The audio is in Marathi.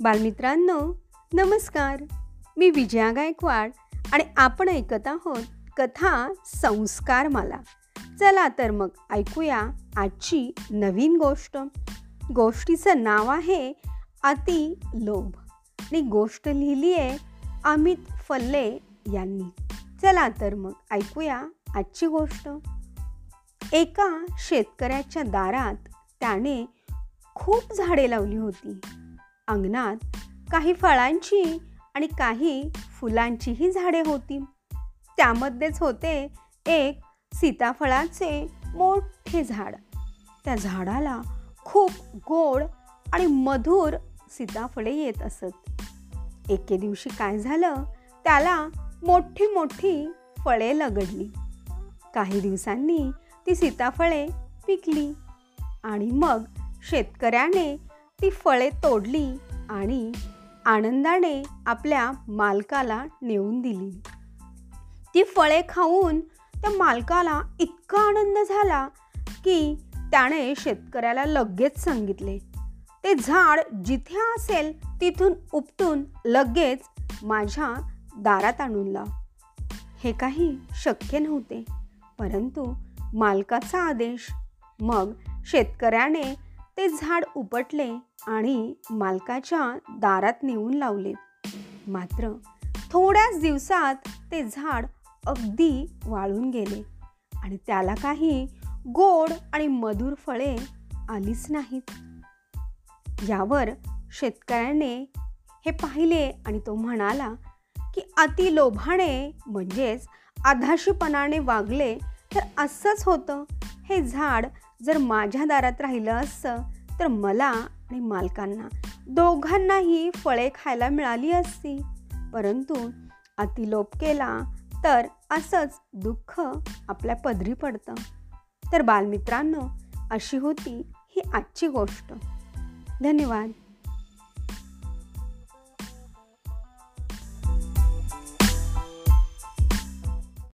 बालमित्रांनो नमस्कार. मी विजया गायकवाड आणि आपण ऐकत आहोत कथा संस्कार मला चला तर मग ऐकूया आजची नवीन गोष्ट. गोष्टीचं नाव आहे अति लोभ. आणि गोष्ट लिहिली आहे अमित फल्ले यांनी. चला तर मग ऐकूया आजची गोष्ट. एका शेतकऱ्याच्या दारात त्याने खूप झाडे लावली होती. अंगणात काही फळांची आणि काही फुलांचीही झाडे होती. त्यामध्येच होते एक सीताफळाचे मोठे झाड. त्या झाडाला खूप गोड आणि मधुर सीताफळे येत असत. एके दिवशी काय झालं? त्याला मोठी मोठी फळे लगडली. काही दिवसांनी ती सीताफळे पिकली आणि मग शेतकऱ्याने ती फळे तोडली आणि आनंदाने आपल्या मालकाला नेऊन दिली. ती फळे खाऊन त्या मालकाला इतका आनंद झाला की त्याने शेतकऱ्याला लगेच सांगितले ते झाड जिथे असेल तिथून उपटून लगेच माझ्या दारात आणून लाव. हे काही शक्य नव्हते परंतु मालकाचा आदेश. मग शेतकऱ्याने ते झाड उपटले आणि मालकाच्या दारात नेऊन लावले. मात्र थोड्याच दिवसात ते झाड अगदी वाळून गेले आणि त्याला काही गोड आणि मधुर फळे आलीच नाहीत. यावर शेतकऱ्याने हे पाहिले आणि तो म्हणाला की अति लोभाने म्हणजेच आधाशीपणाने वागले तर असंच होतं. हे झाड जर माझ्या दारात राहिलं असतं तर मला आणि मालकांना दोघांनाही फळे खायला मिळाली असती. परंतु अतिलोप केला तर असंच दुःख आपल्या पदरी पडतं. तर बालमित्रांनो अशी होती ही आजची गोष्ट. धन्यवाद.